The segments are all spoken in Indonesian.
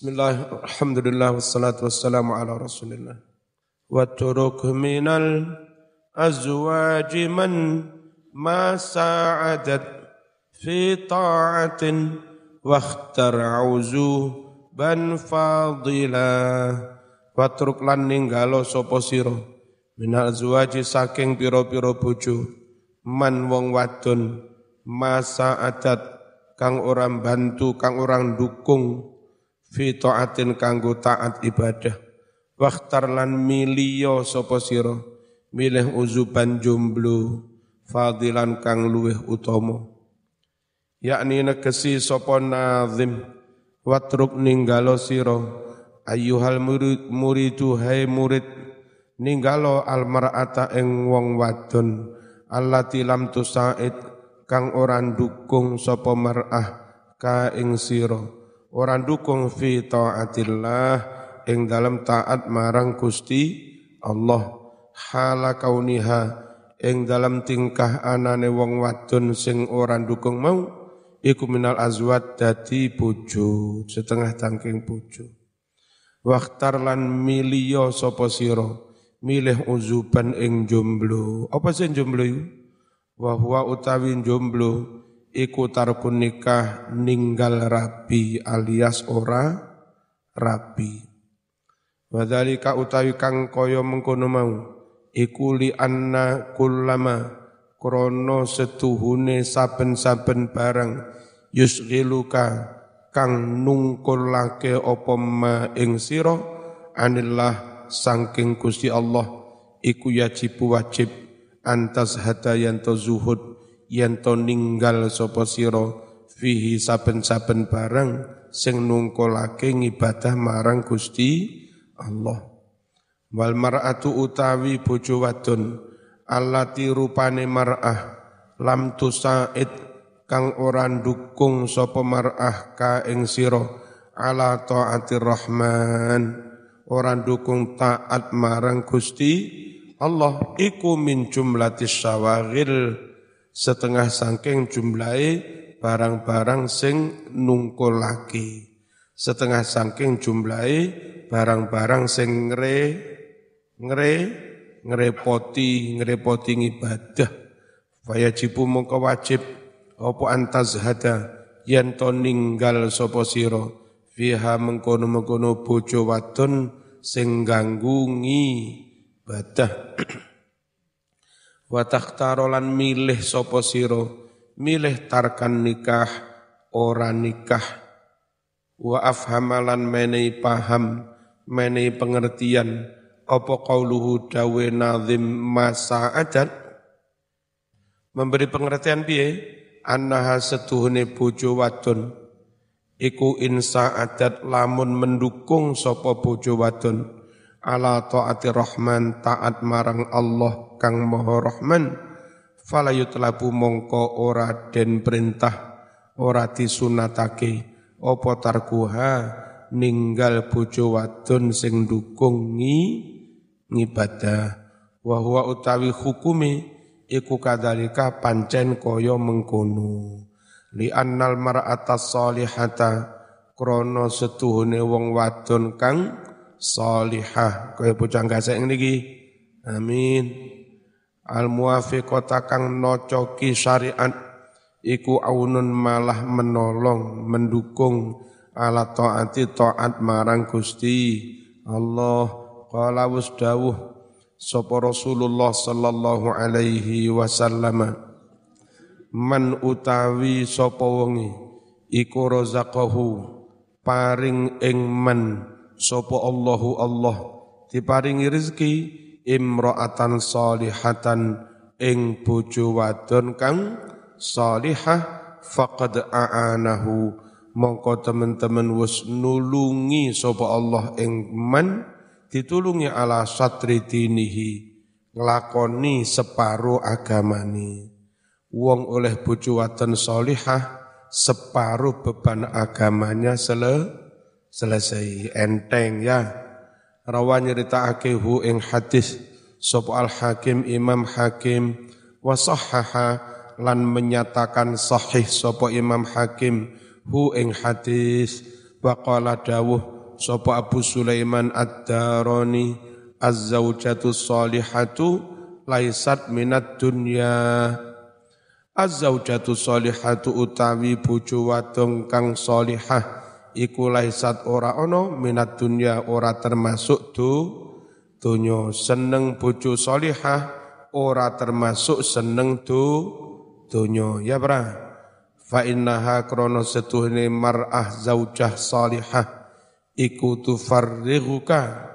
Bismillah, alhamdulillah, wassalatu wassalamu ala rasulillah. Wa turuk minal azwaji man ma sa'adat fi ta'atin wa akhtar ban fadila. Wa turuk lan ninggalo sopo siro minal azwaji saking piro-piro bojo man wong wadon kang orang bantu, kang orang dukung, fi taatin kanggo taat ibadah. Waktar lan miliyo sapa sira? Milih uzuban jomblo fadilan kang luweh utama. Yakni negesi sapa nazim watruk ninggalo sira. Ayyuhal murid muridu hai murid ninggalo almar'ata ing wong wadon allati lam tusaid kang ora dukung sapa mar'ah ka ing sira orang dukung fi taatillah ing dalam taat marang Gusti Allah. Hala kauniha ing dalam tingkah anane wong wadon sing orang dukung mau iku minal azwat dadi bojo setengah tangking bojo. Waktar lan miliyo sapa sira milih uzuban ing jomblo. Apa sih jomblo iku? Wa huwa utawi jomblo iku tarkun nikah ninggal rabi alias ora rabi. Wadhalika utawi kang kaya mengkono mau iku li anna kullama krono setuhune saben-saben barang yusghiluka kang nungkulake apa ma ing sira anillah sangking Gusti Allah iku yajibu wajib antas hadayan zuhud yen to ninggal sapa sira fihi saben-saben barang sing nungkolake ngibadah marang Gusti Allah. Wal mar'atu utawi bojo wadon allati rupane mar'ah lam tusaid kang ora dukung sapa mar'ah ka ing sira ala taati rahman ora dukung taat marang Gusti Allah iku min jumlatis syawagil setengah sangking jumlahe barang-barang sing nungkulake setengah sangking jumlahe barang-barang sing ngre ngre ngrepoti ngrepoti ibadah jibu mongko wajib apa antazhada yen to ninggal sapa sira. Fiha mengkono-mengkono bojo wadon sing ganggu ibadah wa takhtarolan milih sapa sira? Milih tarkan nikah ora nikah. Wa afhamalan menehi paham menehi pengertian. Apa qauluhu dawe nazim masa adat memberi pengertian piye? Annaha setuhune bojo wadon. Iku insa adat lamun mendukung sapa bojo wadon ala taati rahman taat marang Allah kang maha rahman. Fala yutlabu mongko ora den perintah ora disunatake. Apa tarkuha ninggal bojo wadon sing dukung ngi ngibadah. Wa huwa utawi hukumi iku kadalika pancen kaya mengkono. Li annal mar'ata salihata krana setuhune wong wadon kang salihah. Kaya bocah gasek niki. Amin. Al muwafiqata kang nocoki syariat iku aunun malah menolong mendukung ala taati taat marang Gusti Allah. Qala wasdawuh sapa Rasulullah sallallahu alaihi wasallam man utawi sapa wonge iku razaqahu paring ing man Sopo Allahu Allah diparingi rezeki imra'atan salihatan ing bojo wadon kang salihah faqad a'anahu. Mongko teman-teman wis nulungi sapa Allah ing man ditulungi ala satri dinihi nglakoni separo agamani. Wong oleh bojo wadon salihah separuh beban agamanya sele selesai enteng ya. Rawa nyeritakake hu ing hadis. Sop al hakim imam hakim. Wa lan menyatakan sahih sapa imam hakim hu ing hadis. Wa qala dawuh sapa Abu Sulaiman Ad-Darani az-zaujatu salihatu laisat minat dunya. Az-zaujatu salihatu utawi bojo wadon kang salihah iku laisat ora ono minat dunya ora termasuk do donya seneng bojo salihah ora termasuk seneng do donya ya bra fa innaha krono setuhne mar'ah zaujah salihah iku tufarrighuka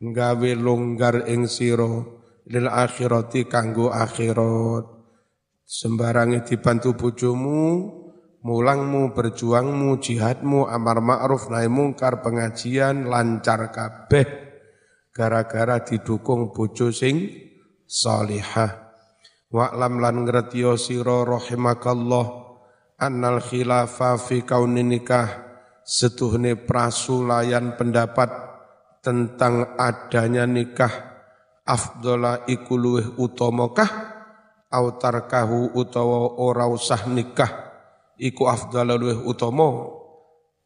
nggawe longgar ing sira lil akhirati kanggo akhirat. Sembarange dibantu bojomu mulangmu berjuangmu jihadmu amar ma'ruf nahi mungkar pengajian lancar kabeh gara-gara didukung bojo sing salihah. Wa'lam lan ngertiyo sira rahimakallah annal khilafa fi kaunin nikah setuhne prasulayan pendapat tentang adanya nikah afdola iku luweh utamakah autarkahu utawa ora usah nikah iku afdala luweh utama.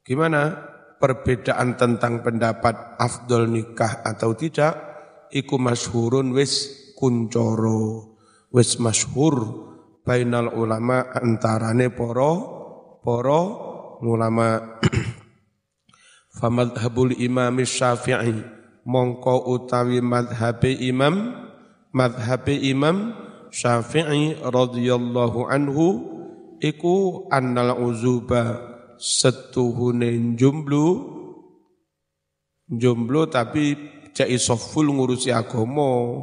Gimana? Perbedaan tentang pendapat afdol nikah atau tidak iku masyhurun wis kuncoro wis masyhur bainal ulama antarane poro poro ulama. Famadhabul imam syafi'i. Mongko utawi madhabe imam madhabe imam syafi'i radhiyallahu anhu iku annal uzuba setuhune jomblo jomblo tapi cek iso full ngurusi agama.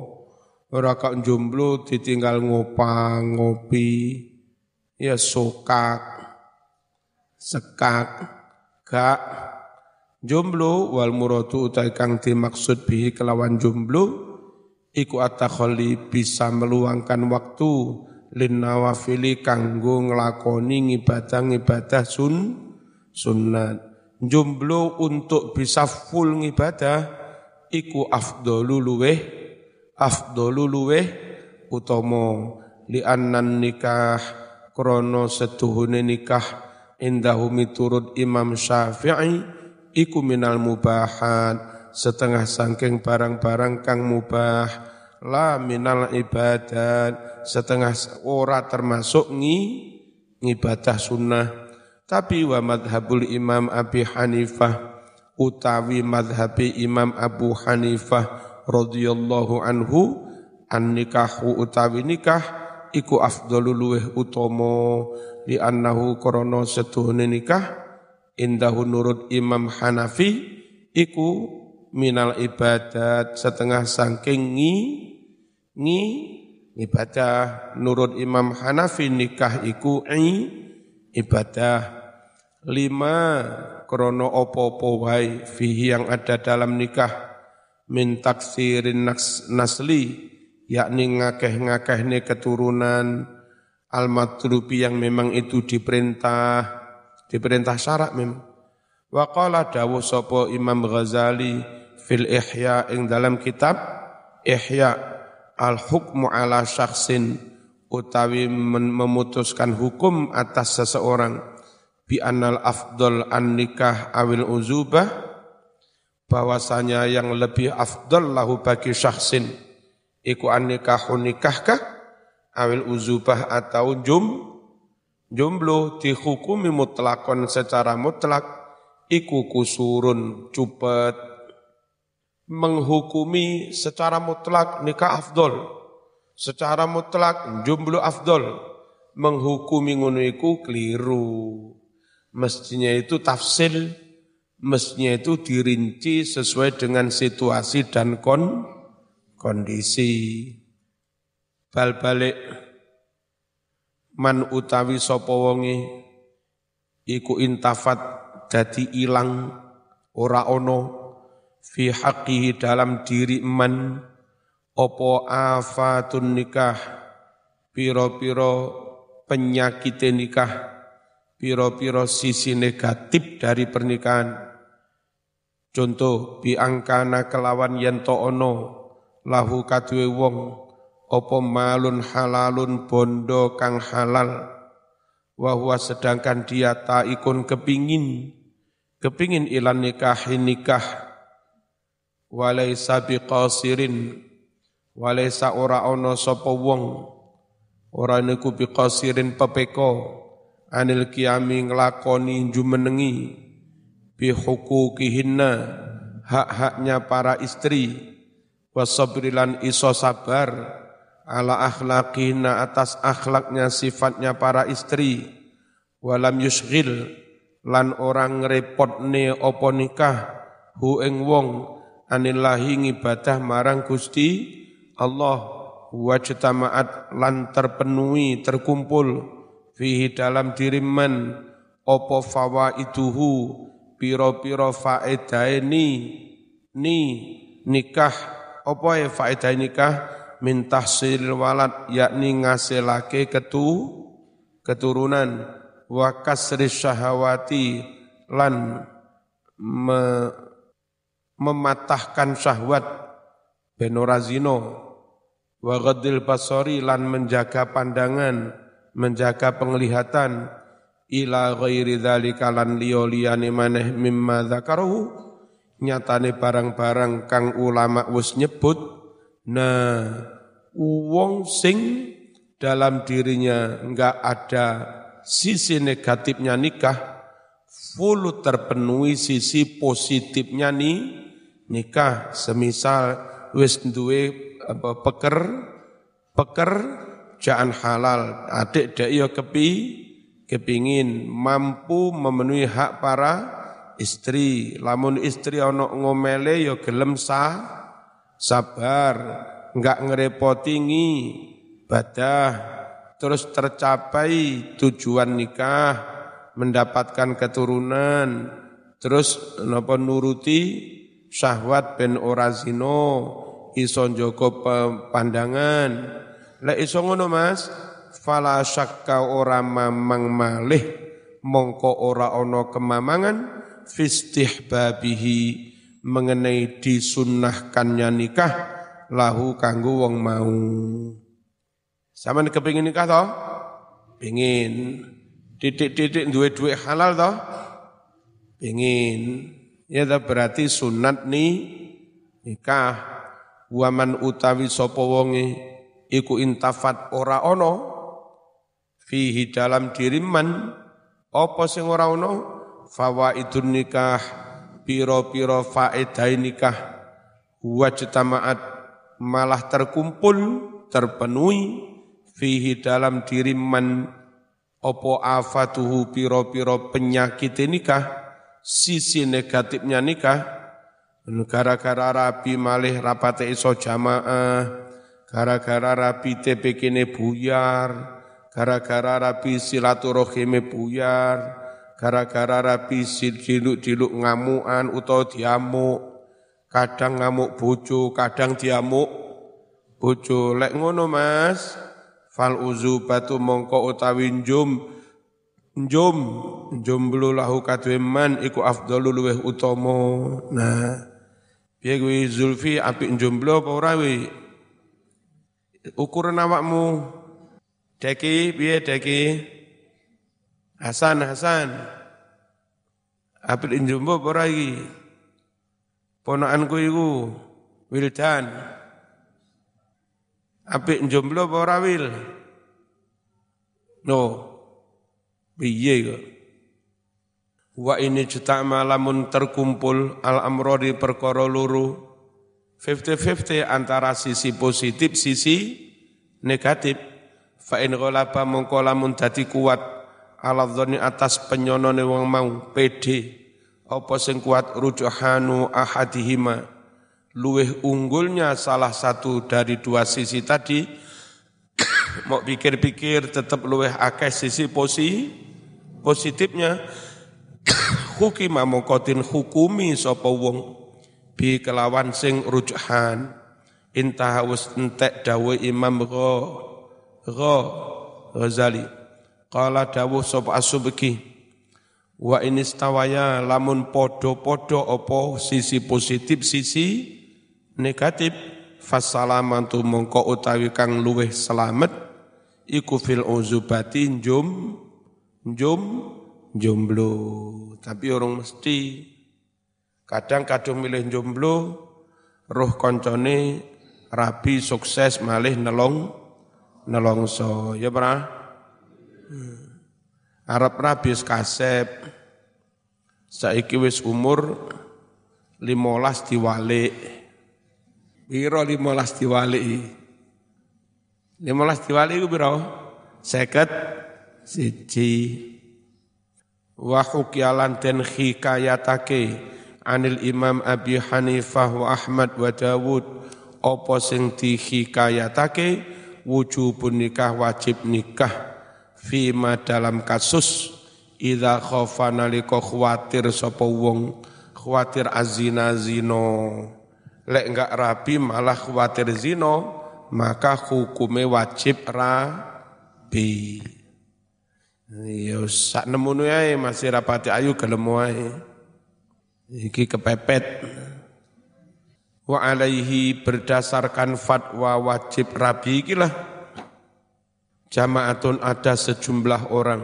Ora kok jomblo ditinggal ngopang, ngopi, ya sokak, sekak, gak. Jomblo wal muradu utai kang dimaksud bihi kelawan jomblo iku atakholi bisa meluangkan waktu lin nawafili kanggo nglakoni ngibadah-ngibadah sun sunat. Jomblo untuk bisa full ngibadah iku afdalu luweh afdolu luweh utama li annan nikah krono setuhune nikah indahu miturut Imam Syafi'i iku minal mubahat setengah sangking barang-barang kang mubah la minal ibadat. Setengah ora termasuk ngi ngibadah sunnah. Tapi wa madhabul imam Abi Hanifah utawi madhabi imam Abu Hanifah radhiyallahu anhu an nikahu utawi nikah iku afdalu luweh utama. Li annahu korona setuhune nikah indahu nurut Imam Hanafi iku minal ibadat setengah sangking ngi ngi ibadah. Nurut Imam Hanafi nikah iku i ibadah. Lima krono opo-opo fihi yang ada dalam nikah. Min taksirin nasli yakni ngakeh-ngakehne keturunan. Al-matlubi yang memang itu diperintah diperintah syarat memang wa qala dawuh sapa Imam Ghazali fil Ihya ing dalam kitab Ihya al hukmu ala syakhsin utawi memutuskan hukum atas seseorang bi anal afdal an nikah awil uzubah bahwasanya yang lebih afdal lahu bagi syahsin iku annikahu nikahkah awil uzubah atau jum jomblo dihukumi mutlakon secara mutlak iku kusurun cupet menghukumi secara mutlak nikah afdol. Secara mutlak jomblo afdol. Menghukumi ngono iku keliru. Mestinya itu tafsir. Mestinya itu dirinci sesuai dengan situasi dan kon, kondisi. Bal balik man utawi sapa iku intafat dadi ilang ora ono fi haqqihi dalam diri man opo afatun nikah piro-piro penyakit nikah piro-piro sisi negatif dari pernikahan. Contoh biangkana kelawan yen ono lahu kadue wong opo malun halalun bondo kang halal wahwa sedangkan dia ikun kepingin kepingin ilan nikah nikah. Walaisa biqasirin walaisa ora ana sapa wong. Ora niku biqasirin pepeko. Anil kiami nglakoni jumenengi bi huquqihinna hak-haknya para istri. Wasabrilan iso sabar. Ala akhlaqina atas akhlaknya sifatnya para istri. Walam yusghil lan orang ngrepotne opo nikah? Hu ing wong anillahi ngibadah marang Gusti Allah. Wajtamaat lan terpenuhi terkumpul. Fihi dalam diri man opo fawaiduhu? Piro-piro faedah ini ni nikah. Opo ya faedah nikah? Min tahsil walad yakni ngasilake ketu keturunan wa kasri syahawati lan me, mematahkan syahwat benorazino wa ghadil basori lan menjaga pandangan menjaga penglihatan ila ghairi dzalika lan liya liyane maneh mimma dzakarahu. Nyatane barang-barang kang ulama wis nyebut nah wong sing dalam dirinya enggak ada sisi negatifnya nikah full terpenuhi sisi positifnya nih nikah semisal wis duwe apa peker peker jangan halal. Adik dek yo kepi kepingin mampu memenuhi hak para istri. Lamun istri ono ngomele yo gelem sah, sabar, enggak ngerepotingi, badah, terus tercapai tujuan nikah, mendapatkan keturunan, terus nopo nuruti syahwat ben ison joko pandangan, Lek iso ngono Mas, fala syakka ora mamang malih mongko ora ana kemamangan fistihbabihi mengenai disunnahkannya nikah lahu kanggo wong mau. Sama kepingin nikah toh? Pingin. Titik-titik duwe duit halal toh? Pingin. Ya berarti sunat nih nikah. Waman utawi sapa wonge iku intafat ora ono fihi dalam diri man apa sing ora ono fawaidun nikah piro-piro faedah nikah wajtamaat malah terkumpul terpenuhi fihi dalam diri man opo afatuhu piro-piro penyakit nikah sisi negatifnya nikah gara-gara rapi malih rapate iso jamaah gara-gara rapi TPK-ne buyar, gara-gara rapi silaturahime buyar, gara-gara rapi diluk-diluk ngamuan utawa diamuk, kadang ngamuk bojo, kadang diamuk bojo. Lek ngono Mas, fal batu mongko utawi njum njum jomblo lahu kadhe man iku afdalu luweh utama. Nah, piye kuwi Zulfi apik jomblo apa ora ukuran awakmu Deki, piye Deki? Hasan, Hasan. Apil injumbo apa iki? Ponakanku iku Wildan. Apik jomblo apa ora wil? No. Piye kok? Wa ini cetak malamun terkumpul al amro di perkara luru 50-50 antara sisi positif, sisi negatif. Fa'in ghalaba mongko lamun kuat ala dhani atas penyonone wong mau pede apa sing kuat rujuhanu ahadihima luweh unggulnya salah satu dari dua sisi tadi mau pikir-pikir tetap luweh akeh sisi posi positifnya hukima mongkotin hukumi sapa wong bi kelawan sing rujhan. Intah wis entek dawuh Imam Gha Gha Ghazali. Qala dawuh sapa asubki wa inistawaya lamun podo-podo opo sisi positif sisi negatif fasalamatu mongko utawi kang luweh selamat iku fil uzubati njum njum jomblo, tapi orang mesti kadang-kadang milih jomblo, roh koncone rabi sukses malih nelong nelongso, ya pernah? Hmm. Arab rabi kasep, saiki wis umur limolas diwalik. Biro limolas diwalik. Limolas diwalik itu biro? Seket siji. Wahukialan den hikayatake anil Imam Abi Hanifah wa Ahmad wa Dawud apa sing dihikayatake wujubun nikah wajib nikah fima dalam kasus idza khofa nalika khawatir sapa khawatir azina zino lek enggak rapi malah khawatir zino maka hukume wajib rapi. Ya sak nemunu ae masih rapati ayu gelem wae. Iki kepepet. Wa alaihi berdasarkan fatwa wajib rabi ikilah. Jamaatun ada sejumlah orang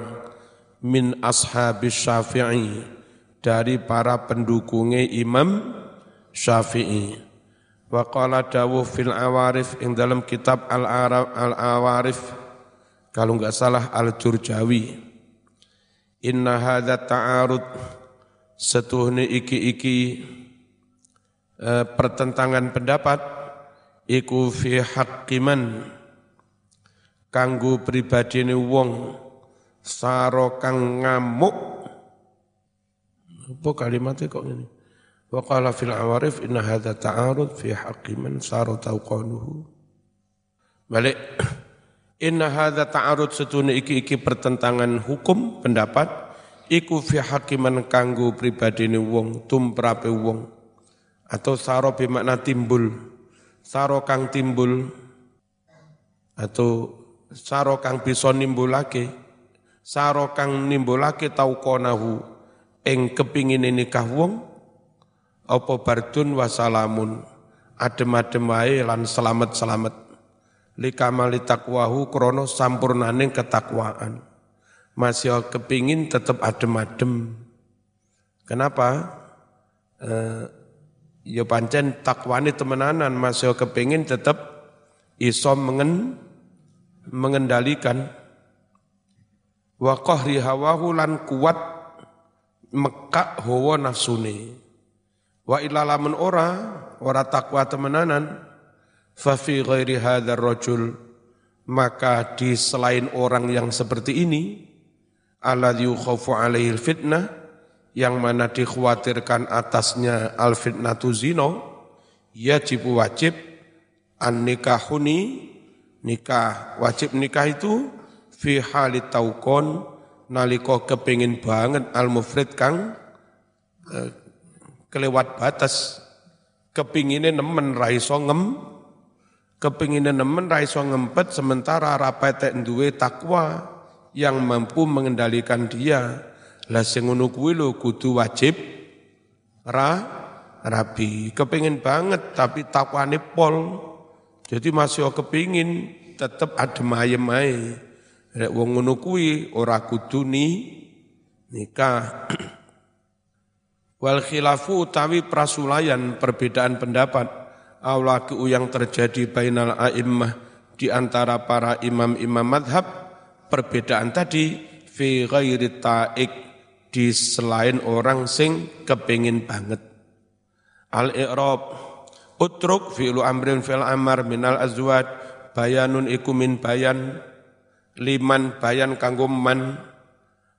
min ashabis syafi'i dari para pendukungnya Imam Syafi'i. Wa qala dawu fil awarif ing dalam kitab Al-Awarif. Kalau enggak salah Al-Jurjawi. Inna hadza ta'arud setuhne iki-iki eh, pertentangan pendapat iku fi haqqiman kanggo pribadine wong saro kang ngamuk. Apa kalimatnya kok ini wa qala fil awarif inna hadza ta'arud fi haqqi man saro tauqanuhu balik. Inna hadza ta'arud setune iki-iki pertentangan hukum pendapat iku fi haqqi man kanggo pribadine wong tumrape wong atau saro bermakna timbul saro kang timbul atau saro kang bisa nimbulake saro kang nimbulake tauqonahu ing kepingin nikah wong apa bardun wasalamun? Adem-adem wae lan selamat-selamat. Likamali takwahu krono sampurnaning ketakwaan. Masih kepingin tetap adem-adem. Kenapa? Eh, ya pancen takwani temenanan. Masih kepingin tetap iso mengen, mengendalikan. Wa qahri hawahu lan kuat mekak hawa nafsune wa ilalamun ora ora takwa temenanan fa fi ghairi hadzal rajul maka di selain orang yang seperti ini alladzi yukhafu alaihi fitnah yang mana dikhawatirkan atasnya al fitnatu zino yajib wajib an nikahuni nikah wajib nikah itu fi halit taukon naliko kepingin banget al mufrid kang eh, kelewat batas. Kepingine nemen raiso ngem. Kepingine nemen raiso ngempet sementara rapete duwe takwa yang mampu mengendalikan dia. Lah sing ngono kuwi kudu wajib ra rabi. Kepingin banget tapi takwane pol. Jadi masih kepingin tetap adem ayem ae. Rek wong ngono ora kudu ni nikah. Wal khilafu utawi prasulayan perbedaan pendapat awlaki yang terjadi bainal a'immah di antara para imam-imam madhab perbedaan tadi fi ghairi ta'ik di selain orang sing kepingin banget. Al-i'rab utruk fi'lu amrin fil amar minal azwaj bayanun iku min bayan liman bayan kanggo man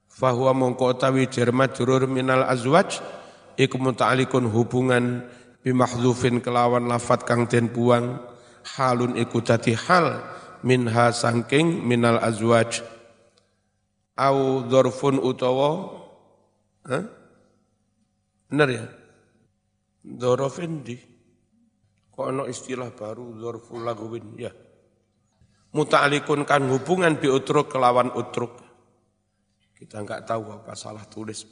fahuwa mongko utawi jerma jurur minal azwaj iku muta'alikun hubungan bimahdhufin kelawan lafat kang den buang halun iku dadi hal minha sangking minal azwaj. Au dzarfun utawa ha? Bener ya? Dzarfin di kok ana istilah baru dzarful lagwin? Ya. Muta'alikun kan hubungan bi utruk kelawan utruk. Kita enggak tahu apa salah tulis.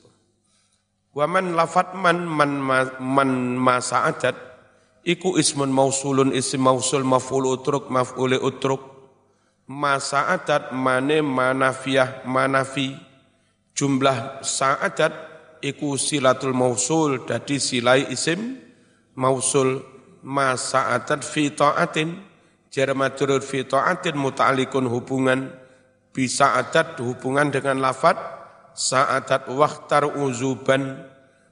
Waman lafat man man man masa adat iku ismun mausulun isim mausul maf'ul utruk maf'ul utruk. Masa adat mane manafiah manafi. Jumlah sa'adat iku silatul mausul dadi silai isim mausul. Ma sa'adat fi ta'atin jar majrur fi ta'atin muta'alliqun hubungan. Bisa adat hubungan dengan lafat sa'adat wakhtar uzuban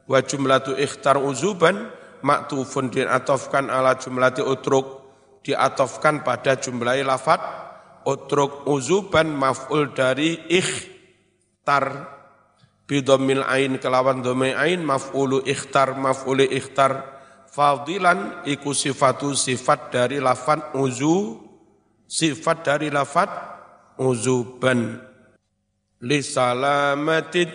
wa jumlatu ikhtar uzuban maktufun diatofkan ala jumlati utruk. Diatofkan pada jumlah lafat utruk uzuban maf'ul dari ikhtar. Bidomil ain kelawan dome ain maf'ulu ikhtar maf'uli ikhtar. Fadilan iku sifatu sifat dari lafat uzu sifat dari lafat uzuban li salamatid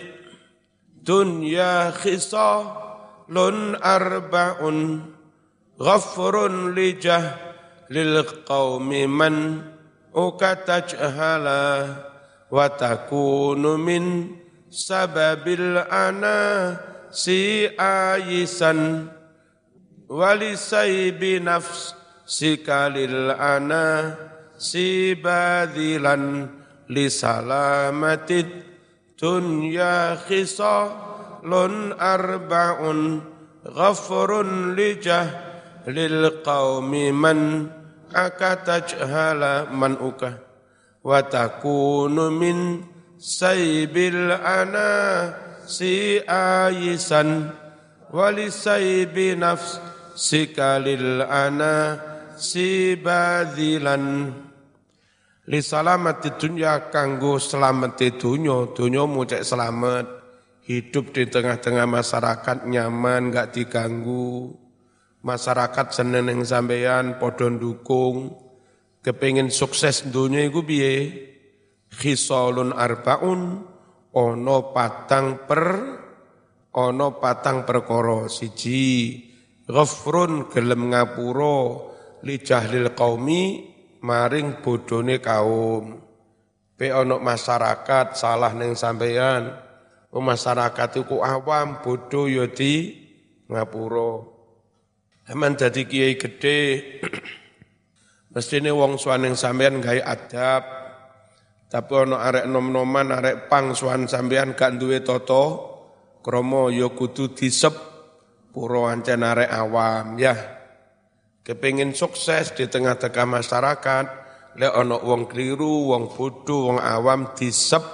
dunya khisalun arba'un ghafrun li lil qaumi man ukatajhala wa takunu min sababil ana si ayisan walisai nafs sikalil ana si badilan لسلامه الدنيا خصال أربع غفر لجهل القوم من أَكَ تجهل من أُكَ وتكون من سيب الانا سيايسا ولسيب نفسك للانا سي باذلا li salamati dunya kanggo selamat dunya dunya mu cek selamat. Hidup di tengah-tengah masyarakat nyaman gak diganggu. Masyarakat seneng sampeyan padha dukung kepengin sukses dunia iku piye? Khisalun arbaun. Ono patang per ono patang perkara. Siji ghafrun gelem ngapura. Li jahlil qaumi maring bodone kaum. Pe ono masyarakat salah ning sampeyan. Masyarakat iku awam bodoh ya di ngapura. Eman jadi kiai gede, mestine wong suan yang sampean gawe adab, tapi ono arek nom-noman, arek pang suan sampean gak duwe toto, kromo yo ya kudu disep, puro ancen arek awam, ya. Kepingin sukses di tengah-tengah masyarakat, le ono wong keliru, wong bodoh, wong awam disep,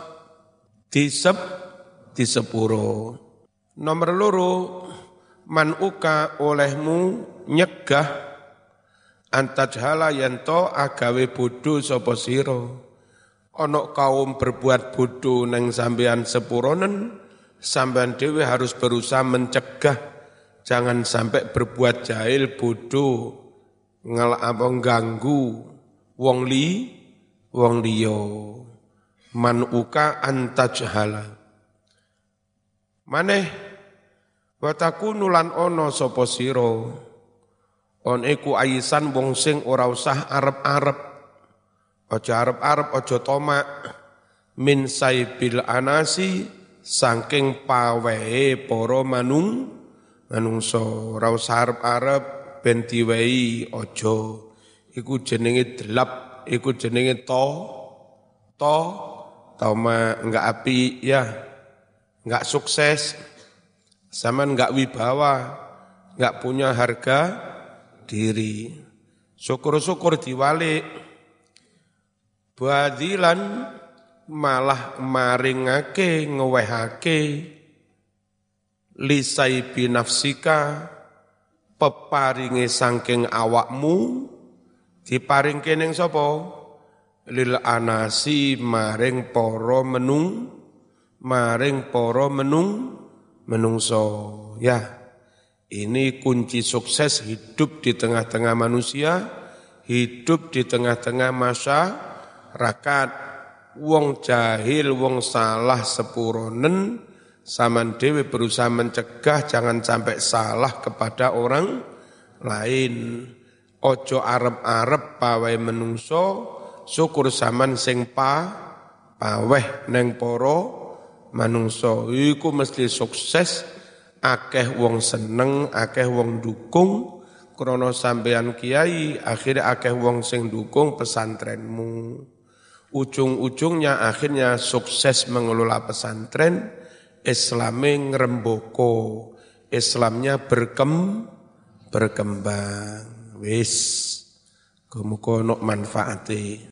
disep, disepuro. Nomor loro, man uka olehmu nyegah. Antajhala yanto agawe bodoh sapa sira. Ana kaum berbuat bodoh neng sampean sepuronen sampean dhewe harus berusaha mencegah. Jangan sampai berbuat jahil bodoh ngel apa ganggu wong li wong liya man uka antajhala maneh Wataku nulan ono sopo siro. On iku aisan wong sing ora usah arep-arep. Ojo arep-arep ojo tomak. Min saibil anasi saking pawehe para manung manungso ora usah arep-arep ben diwehi ojo. Iku jenenge delap, iku jenenge to to toma enggak api ya. Enggak sukses. Zaman nggak wibawa, nggak punya harga diri. Syukur-syukur diwalik. Badilan malah maringake ngewehake lisai binafsika peparinge sangking awakmu diparingke ning sapa lil anasi maring para menung maring para menung menungso. Ya, ini kunci sukses hidup di tengah-tengah manusia, hidup di tengah-tengah masyarakat. Wong jahil, wong salah sepuronen, saman dewi berusaha mencegah jangan sampai salah kepada orang lain. Ojo arep-arep pawai menungso, syukur saman sing pa, paweh neng poro, manungso. Iku mesti sukses akeh wong seneng akeh wong dukung. Krana sampean kiai akhirnya akeh wong sing dukung pesantrenmu. Ujung-ujungnya akhirnya sukses mengelola pesantren, Islamnya ngeremboko, Islamnya berkem, berkembang. Wis, kemudian manfaati.